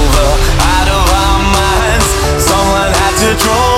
out of our minds. Someone had to draw.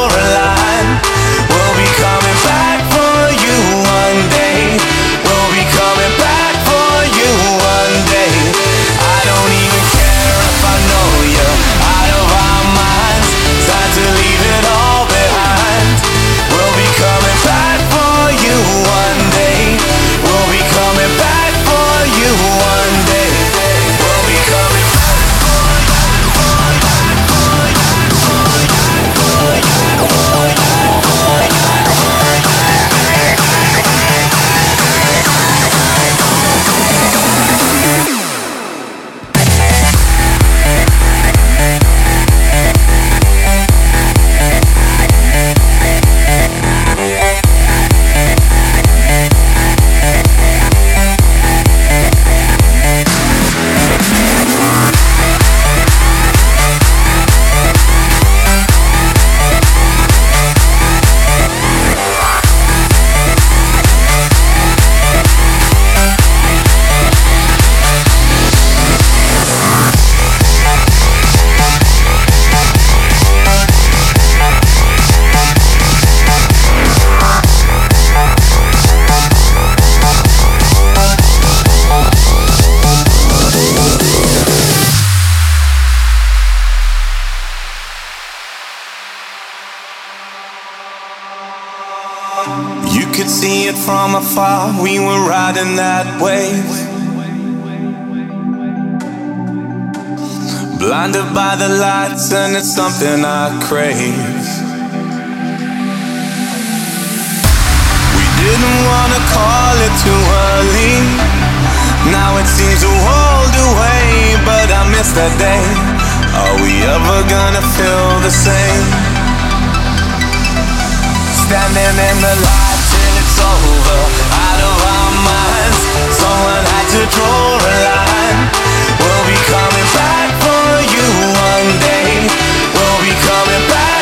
that wave. Blinded by the lights, and it's something I crave. We didn't wanna call it too early. Now it seems a world away, but I miss that day. Are we ever gonna feel the same? Standing in the light till it's over. I someone had to draw a line. We'll be coming back for you one day. We'll be coming back.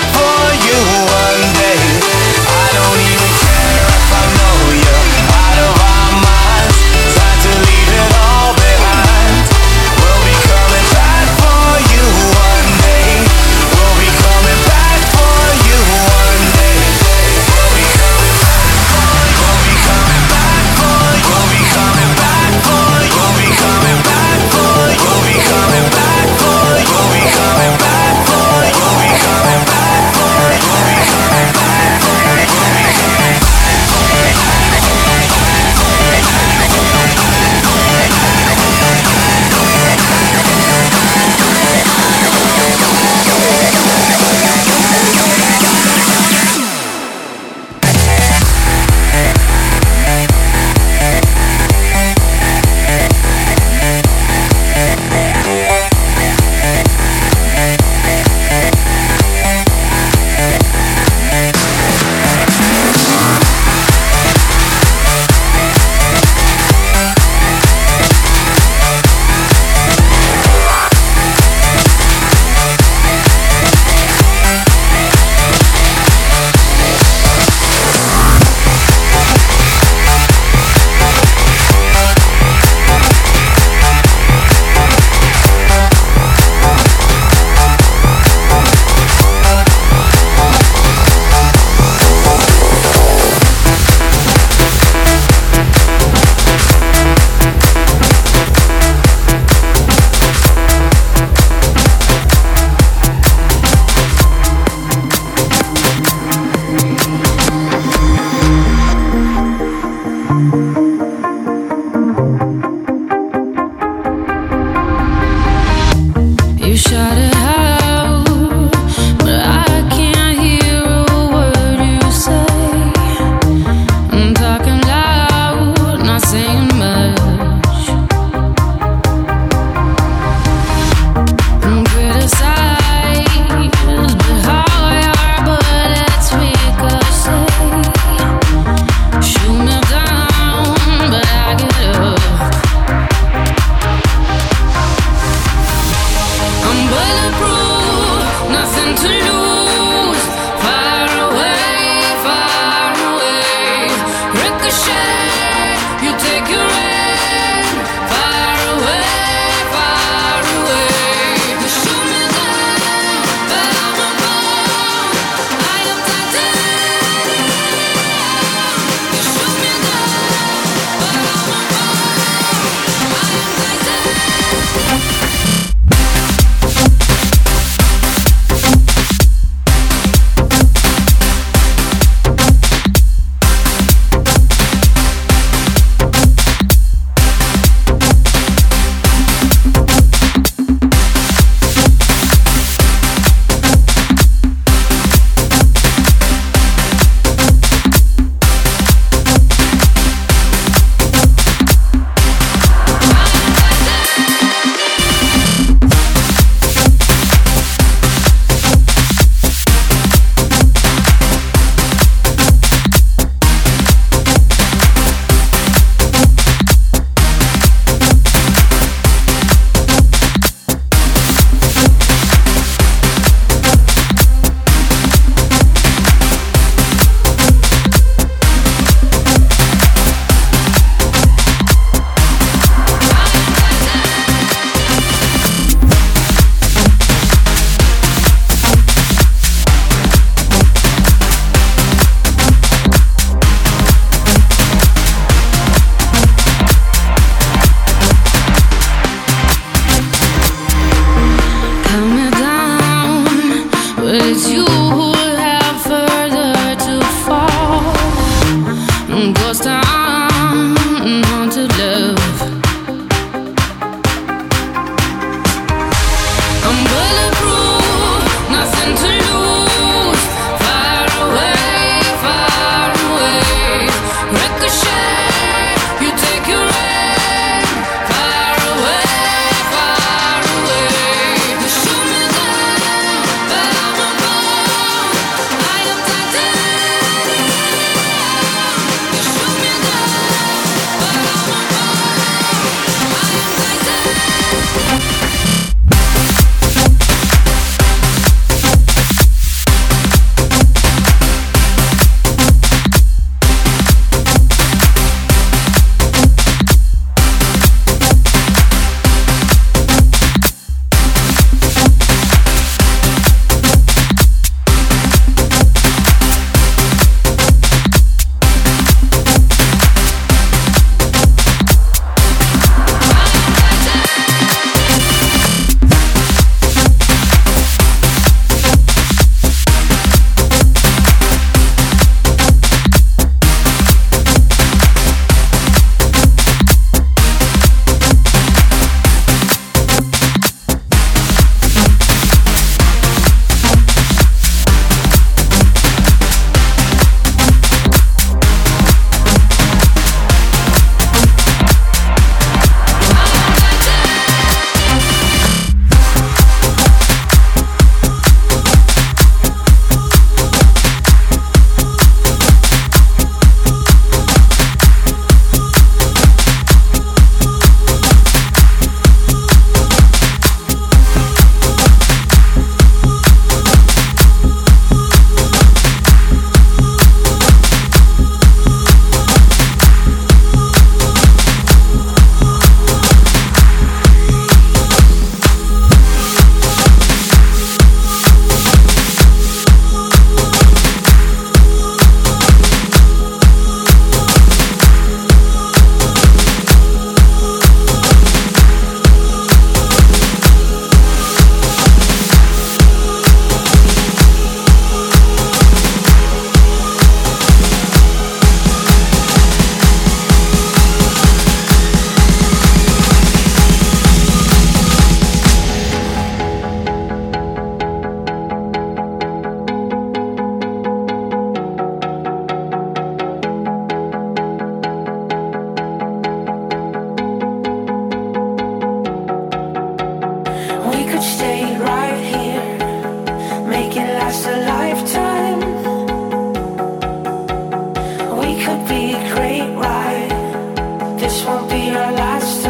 this won't be our last time.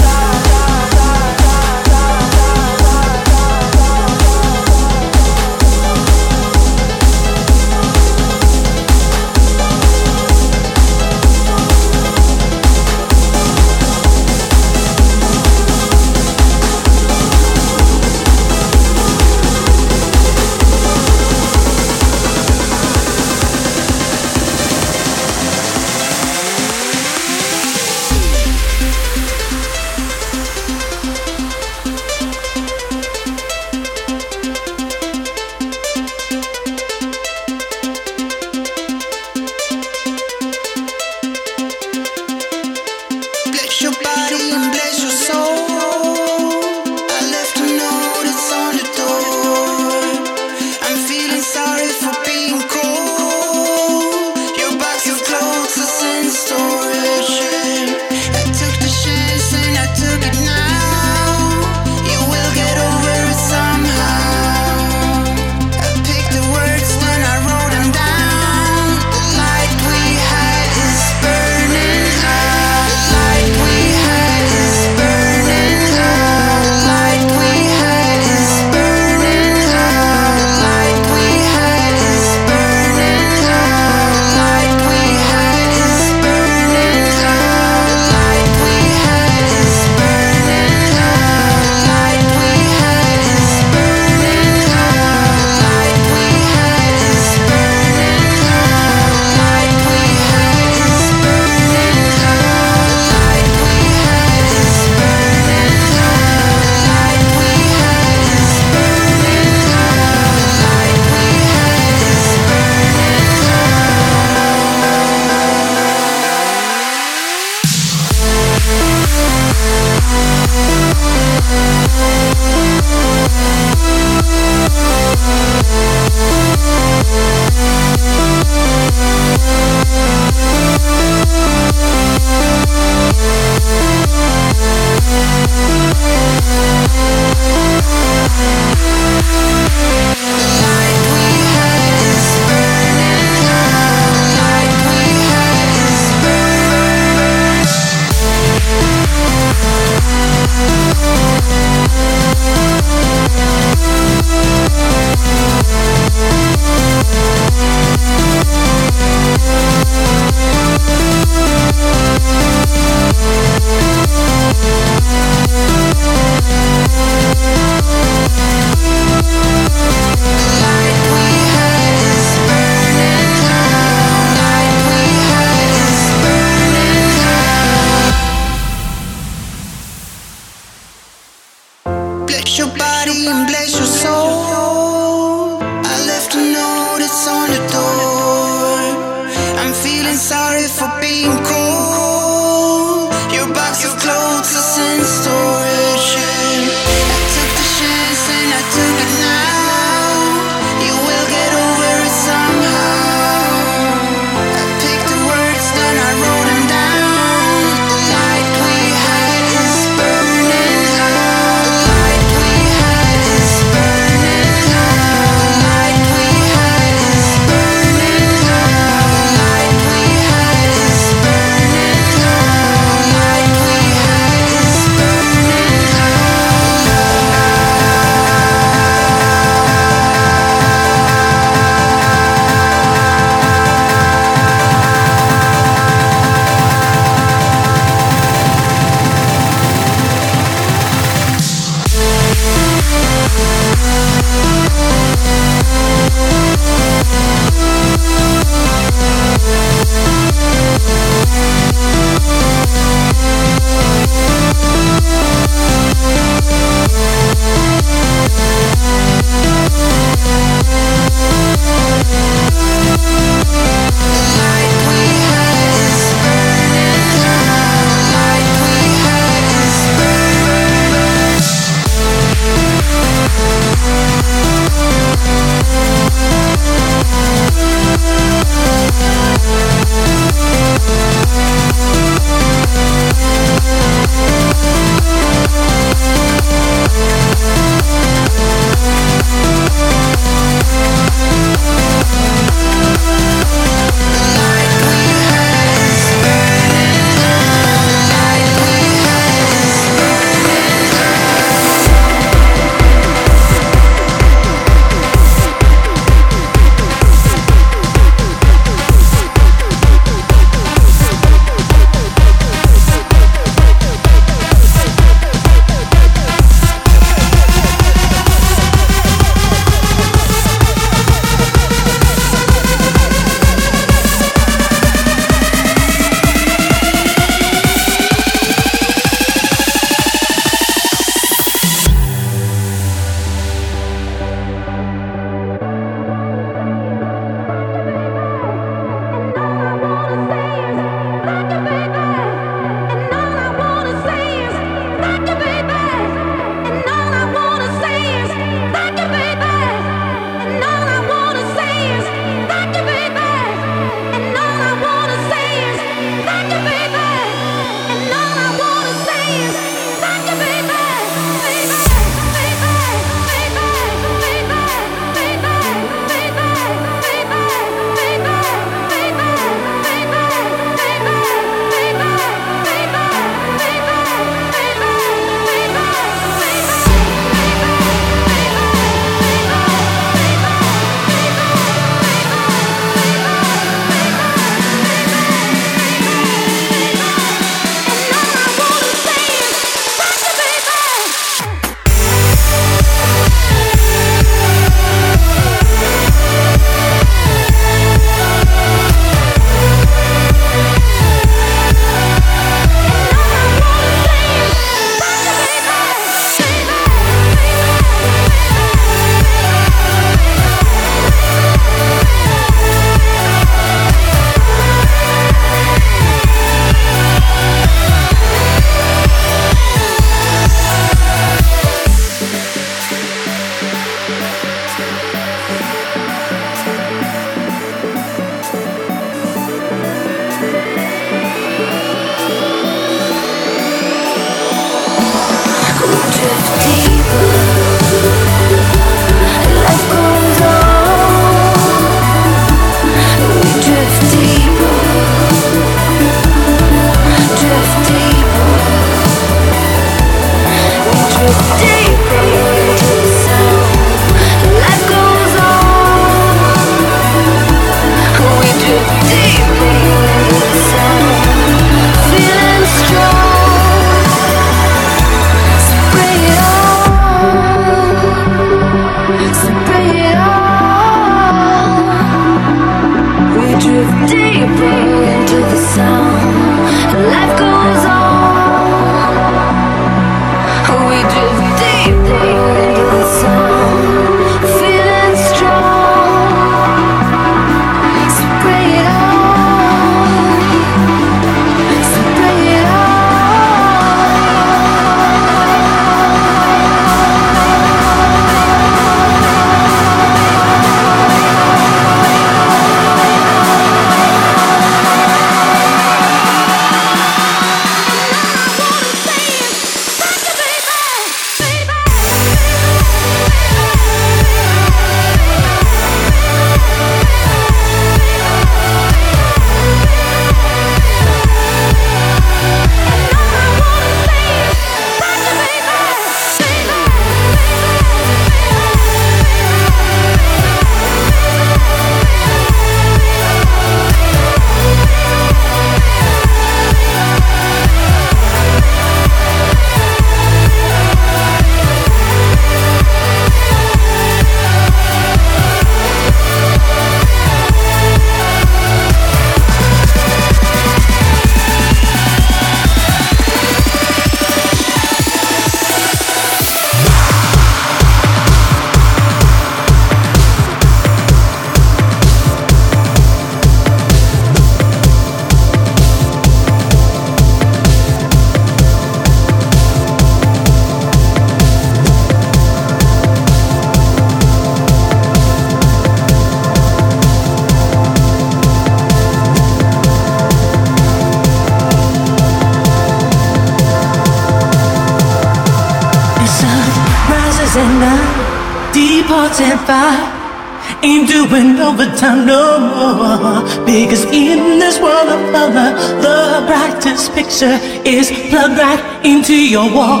to your wall.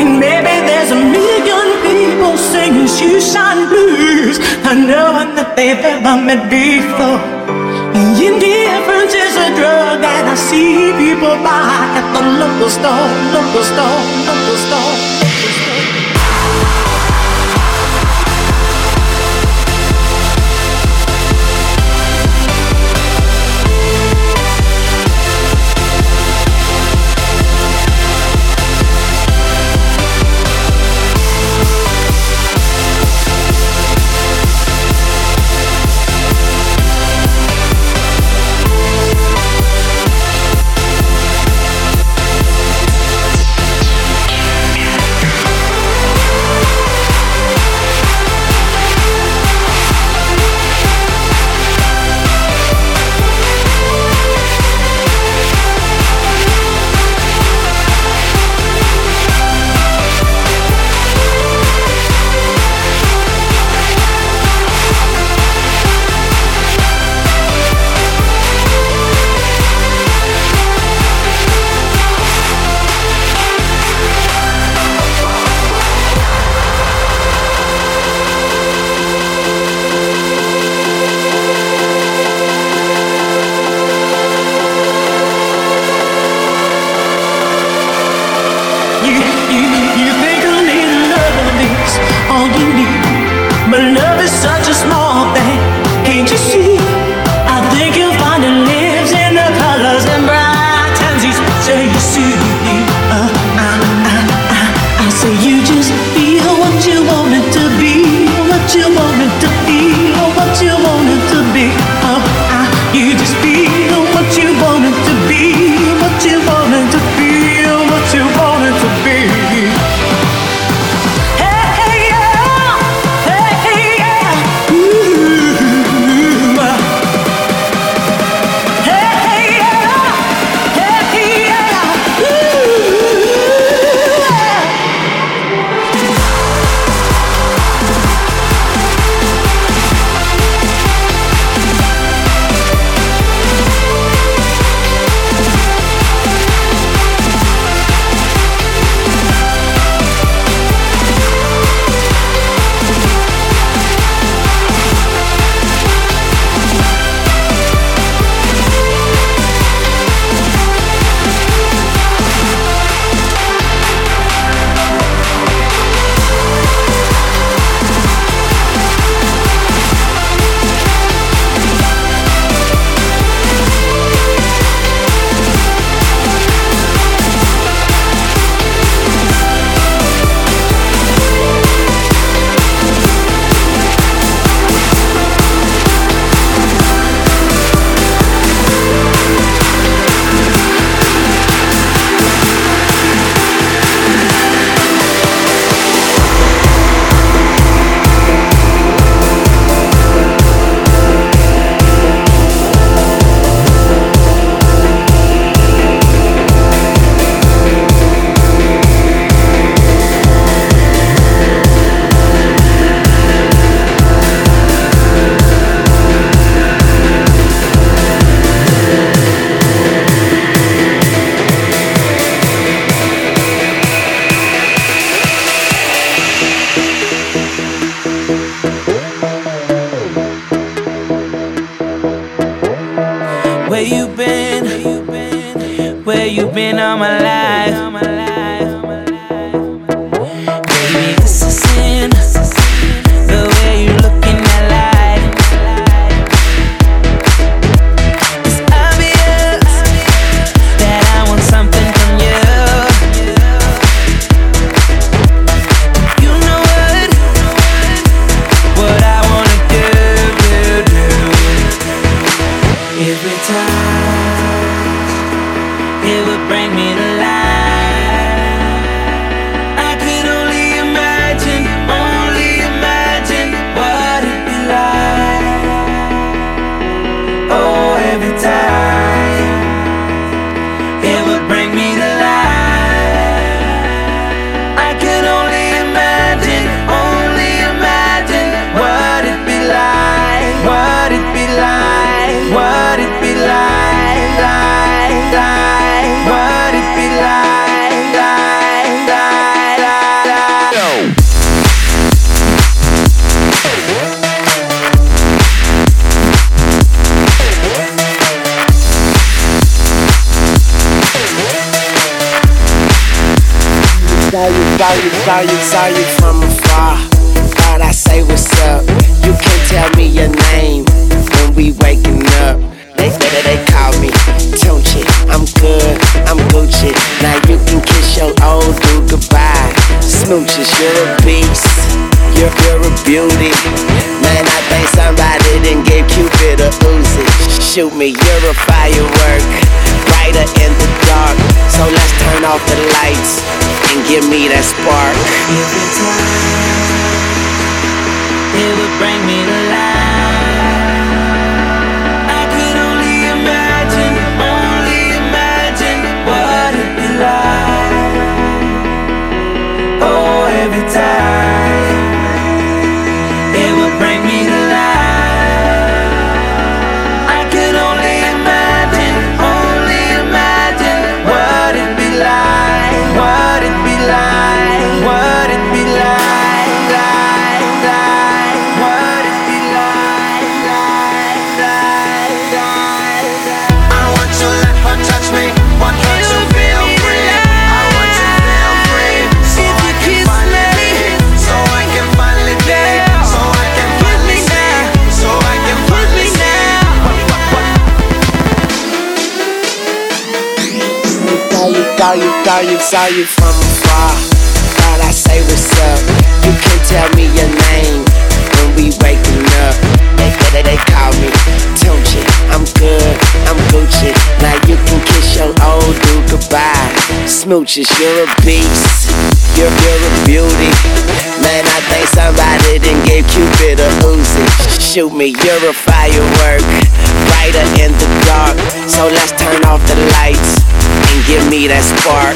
And maybe there's a million people singing shoeshine blues. I know one that they've ever met before. Saw you, saw you from afar. Thought I say what's up. You can't tell me your name. smooches. You're a beast. You're, you're a beauty. Man, I think somebody done gave Cupid a Uzi. Shoot me, you're a firework. Brighter in the dark. So let's turn off the lights and give me that spark.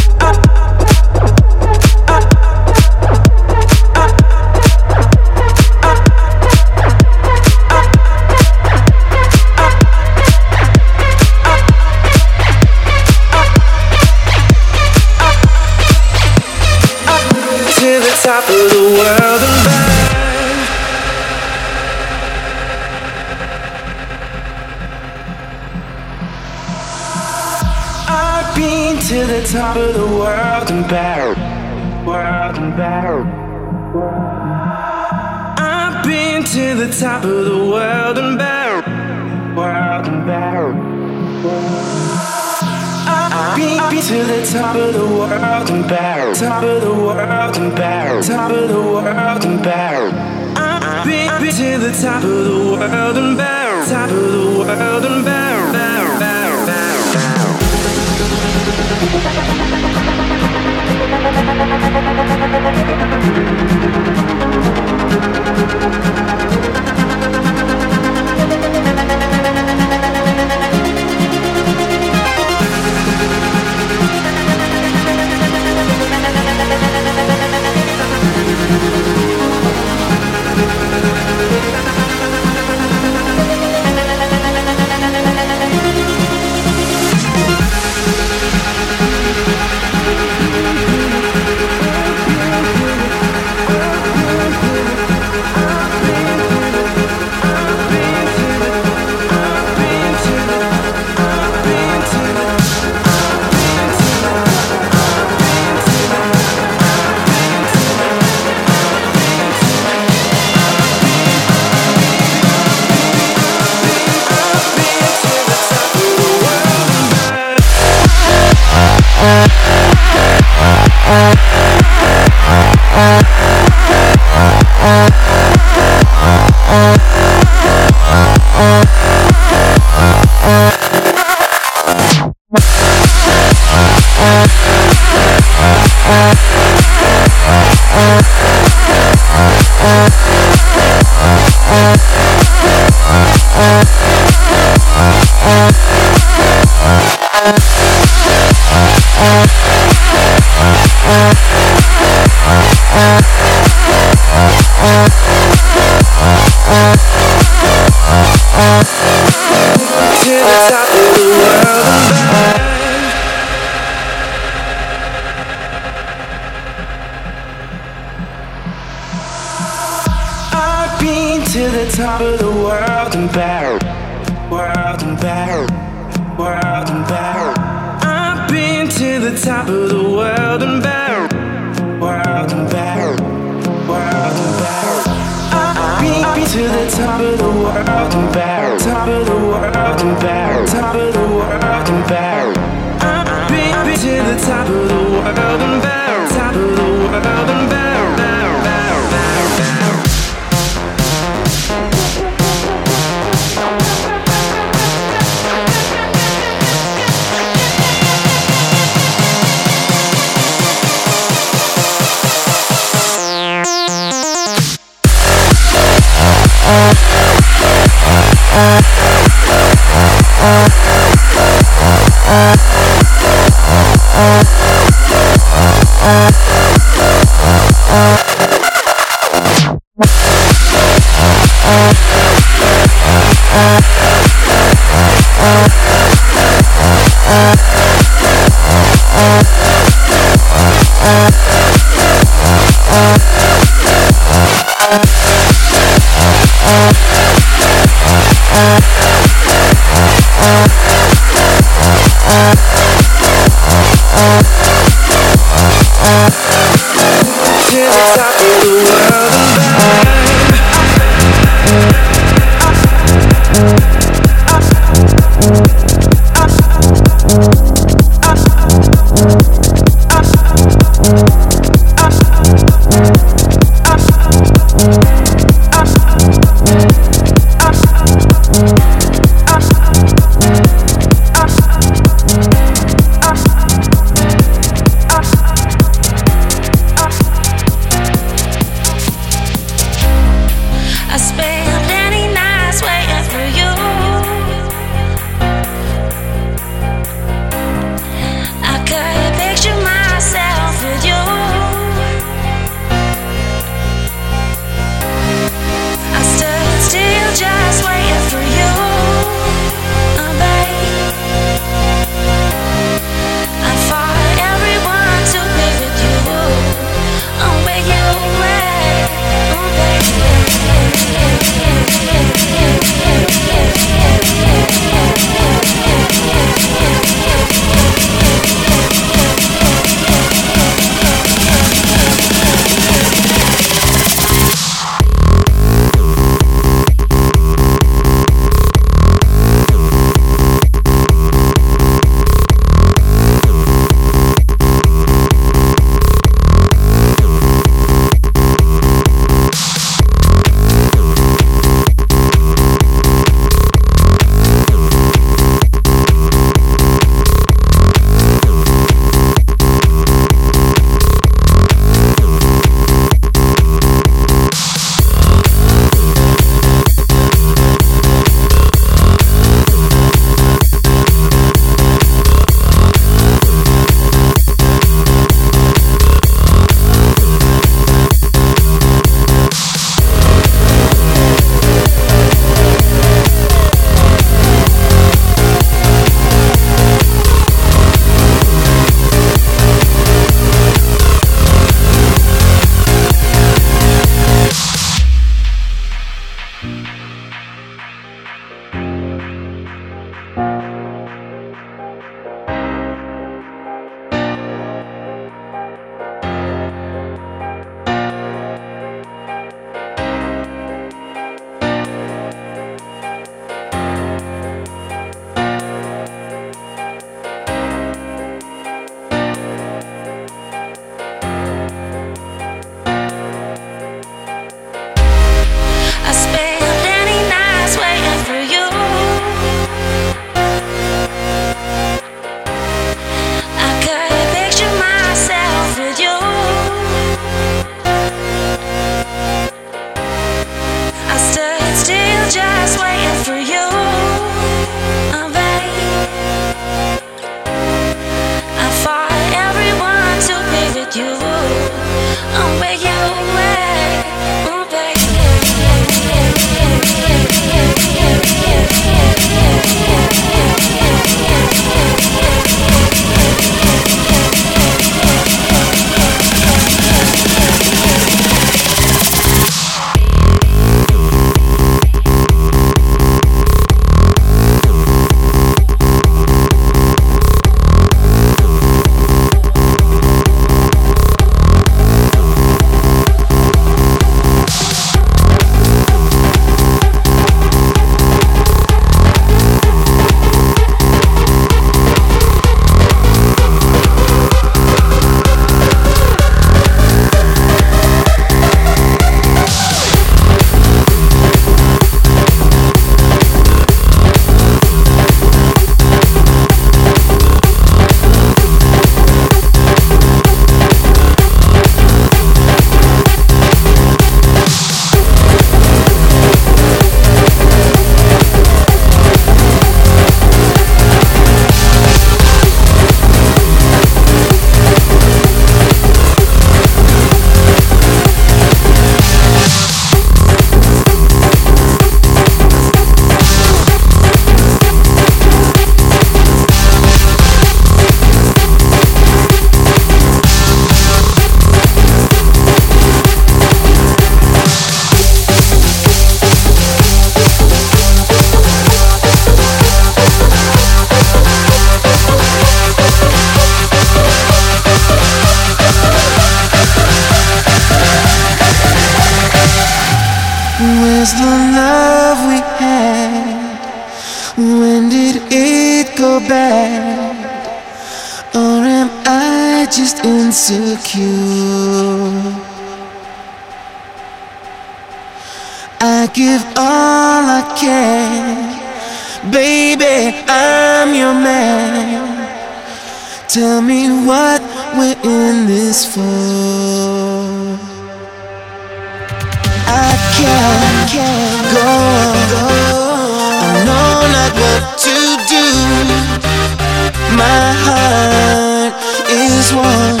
one.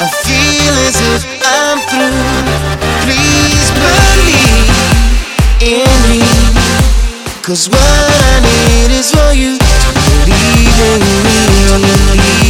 I feel as if I'm through. Please believe in me. Cause what I need is for you to believe in me.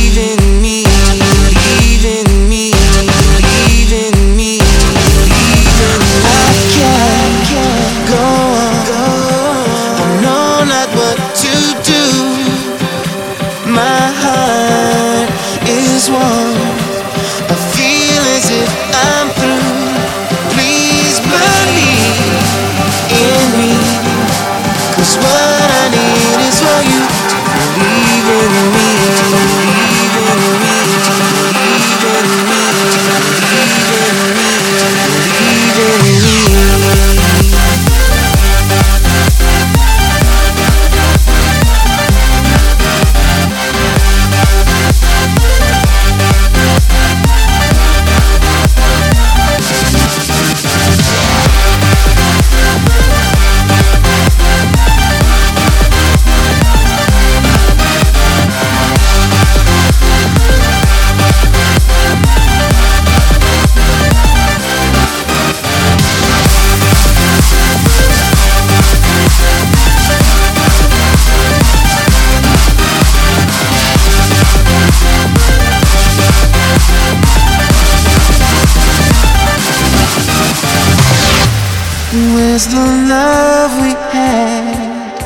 was the love we had?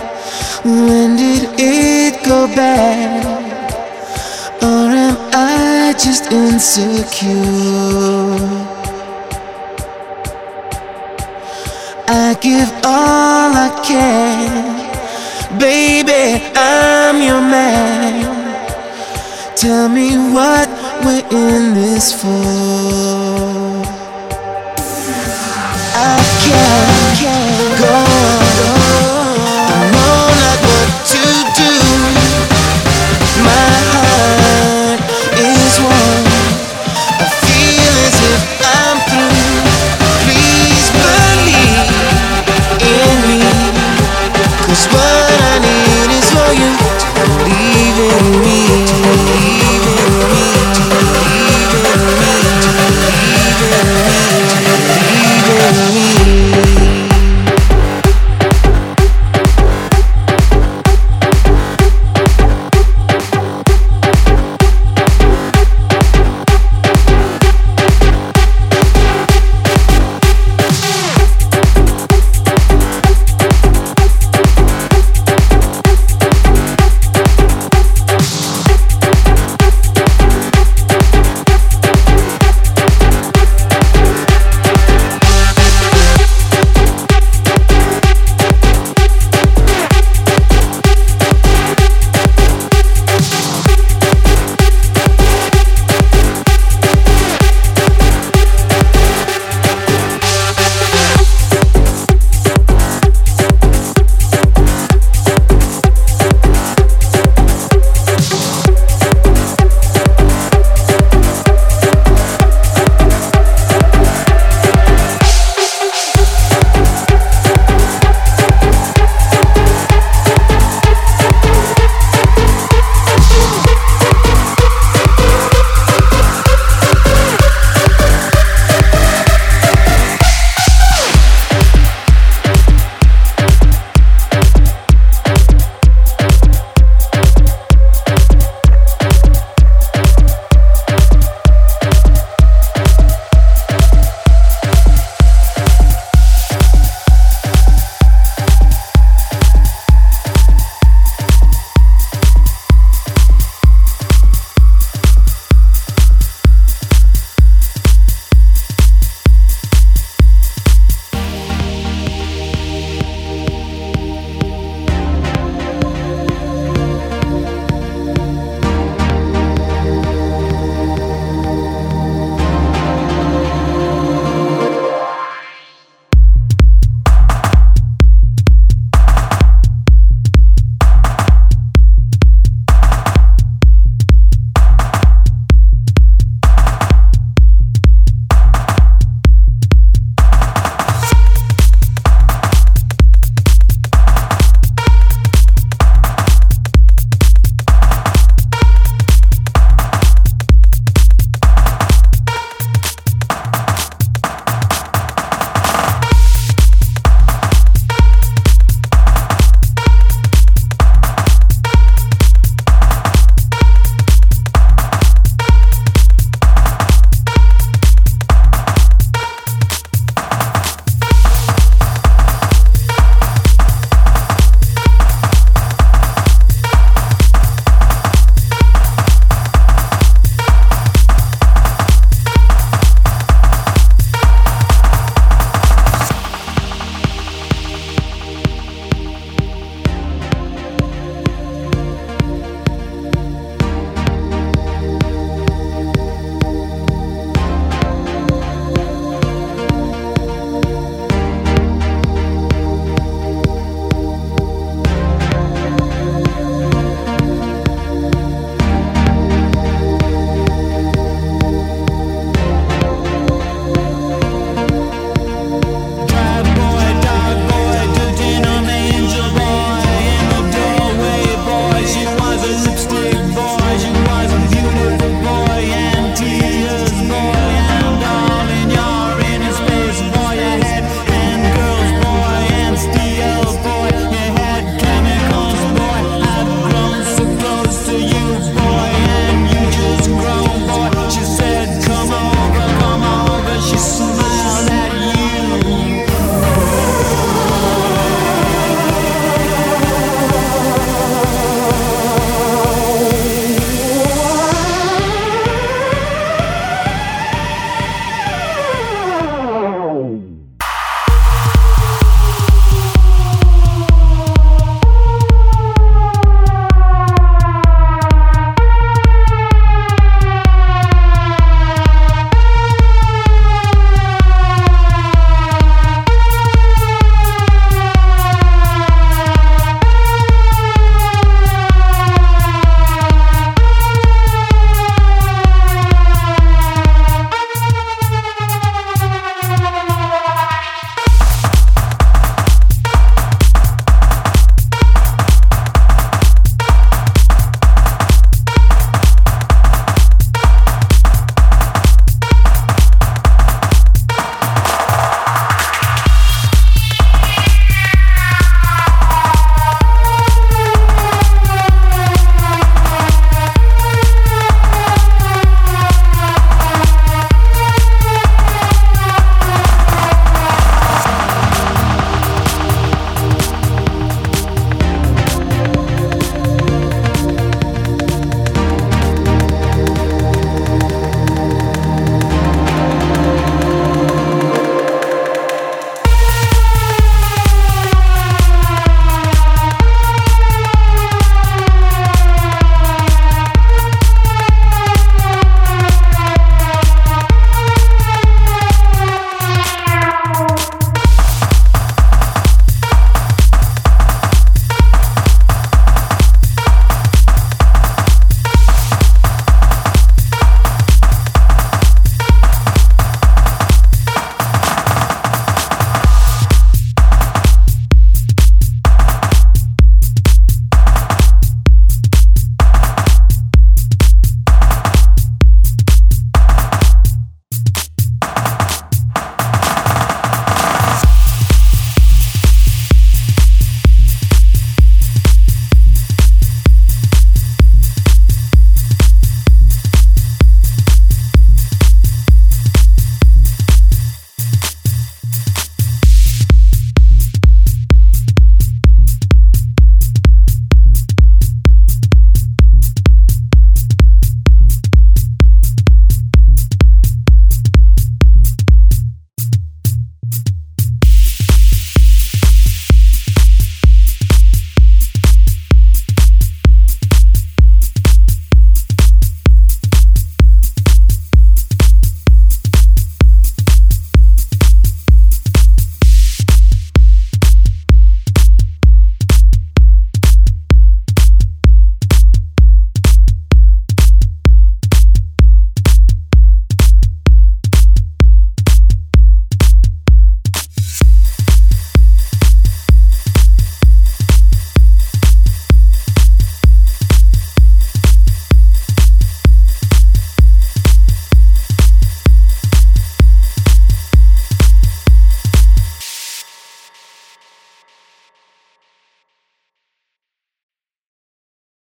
When did it go bad? Or am I just insecure?